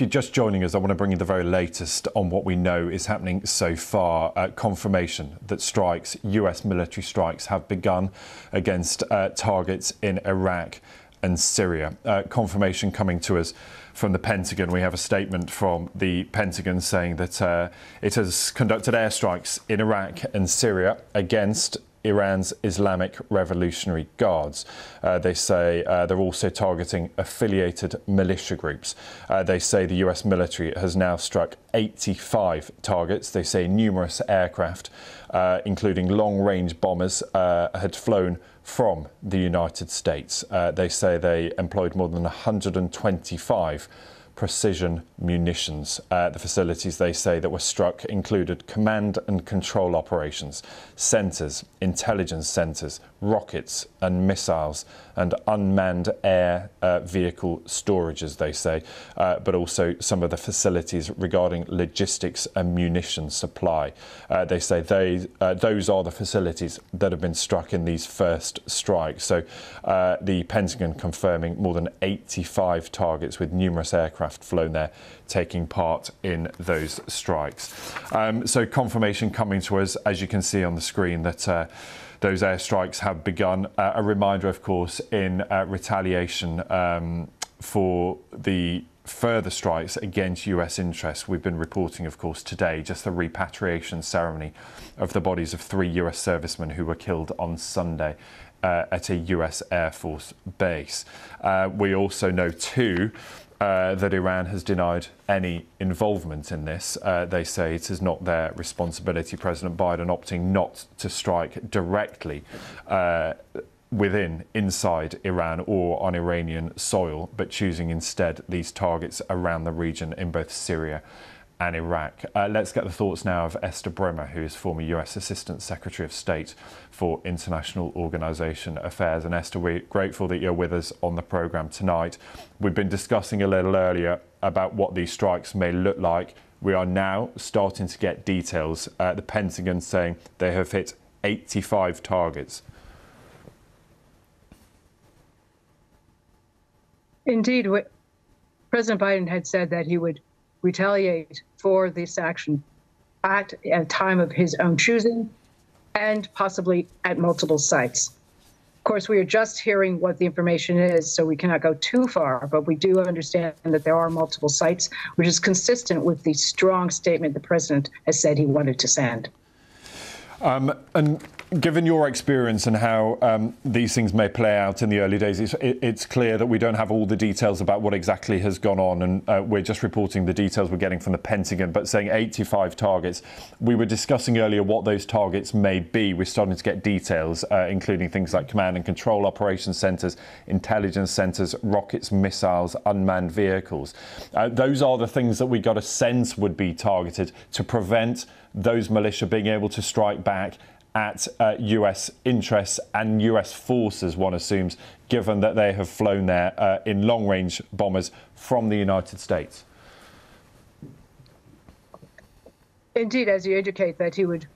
if you're just joining us, I want to bring you the very latest on what we know is happening so far. Uh, confirmation that strikes, US military strikes, have begun against uh, targets in Iraq and Syria. Uh, confirmation coming to us from the Pentagon. We have a statement from the Pentagon saying that uh, it has conducted airstrikes in Iraq and Syria against Iran's Islamic Revolutionary Guards. Uh, they say uh, they're also targeting affiliated militia groups. Uh, they say the US military has now struck 85 targets. They say numerous aircraft, uh, including long range bombers, uh, had flown from the United States. Uh, they say they employed more than 125 precision munitions. Uh, the facilities they say that were struck included command and control operations, centres, intelligence centres, rockets and missiles, and unmanned air uh, vehicle storages, they say, uh, but also some of the facilities regarding logistics and munition supply. Uh, they say they, uh, those are the facilities that have been struck in these first strikes. So uh, the Pentagon confirming more than 85 targets with numerous aircraft flown there taking part in those strikes. Um, so confirmation coming to us, as you can see on the screen, that uh, those airstrikes have begun. Uh, a reminder, of course, in uh, retaliation um, for the further strikes against US interests. We've been reporting, of course, today just the repatriation ceremony of the bodies of three US servicemen who were killed on Sunday. Uh, at a US Air Force base. Uh, we also know, too, uh, that Iran has denied any involvement in this. Uh, they say it is not their responsibility. President Biden opting not to strike directly uh, within, inside Iran or on Iranian soil, but choosing instead these targets around the region in both Syria and Iraq. Uh, let's get the thoughts now of Esther Brimmer, who is former US Assistant Secretary of State for International Organization Affairs. And Esther, we're grateful that you're with us on the programme tonight. We've been discussing a little earlier about what these strikes may look like. We are now starting to get details. Uh, the Pentagon saying they have hit 85 targets. Indeed, President Biden had said that he would retaliate for this action at a time of his own choosing and possibly at multiple sites. Of course, we are just hearing what the information is, so we cannot go too far, but we do understand that there are multiple sites, which is consistent with the strong statement the president has said he wanted to send. Um, and given your experience and how um, these things may play out in the early days, it's, it, it's, clear that we don't have all the details about what exactly has gone on, and uh, we're just reporting the details we're getting from the Pentagon. But saying 85 targets, we were discussing earlier what those targets may be. We're starting to get details, uh, including things like command and control operation centres, intelligence centres, rockets, missiles, unmanned vehicles. Uh, those are the things that we got a sense would be targeted to prevent those militia being able to strike back at uh, US interests and US forces, one assumes, given that they have flown there uh, in long range bombers from the United States? Indeed, as you indicate, that he would,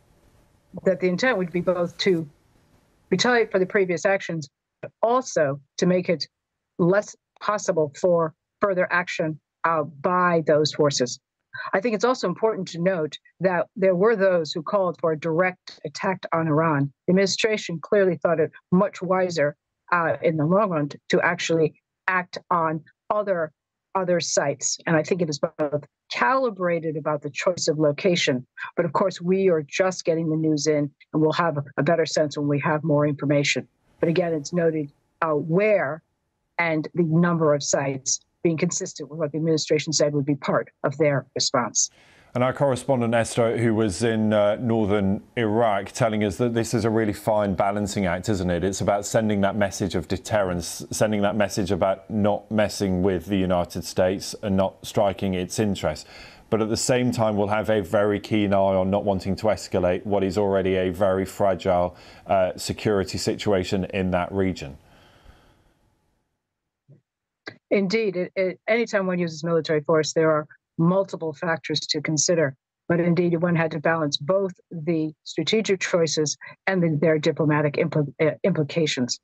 that the intent would be both to retaliate for the previous actions, but also to make it less possible for further action uh, by those forces. I think it's also important to note that there were those who called for a direct attack on Iran. The administration clearly thought it much wiser uh, in the long run to actually act on other other sites. And I think it is both calibrated about the choice of location. But of course, we are just getting the news in, and we'll have a better sense when we have more information. But again, it's noted uh, where and the number of sites being consistent with what the administration said would be part of their response. And our correspondent Esther, who was in uh, northern Iraq, telling us that this is a really fine balancing act, isn't it? It's about sending that message of deterrence, sending that message about not messing with the United States and not striking its interests. But at the same time, we'll have a very keen eye on not wanting to escalate what is already a very fragile uh, security situation in that region. Indeed, it, it, anytime one uses military force, there are multiple factors to consider. But indeed, one had to balance both the strategic choices and the, their diplomatic impl- uh, implications.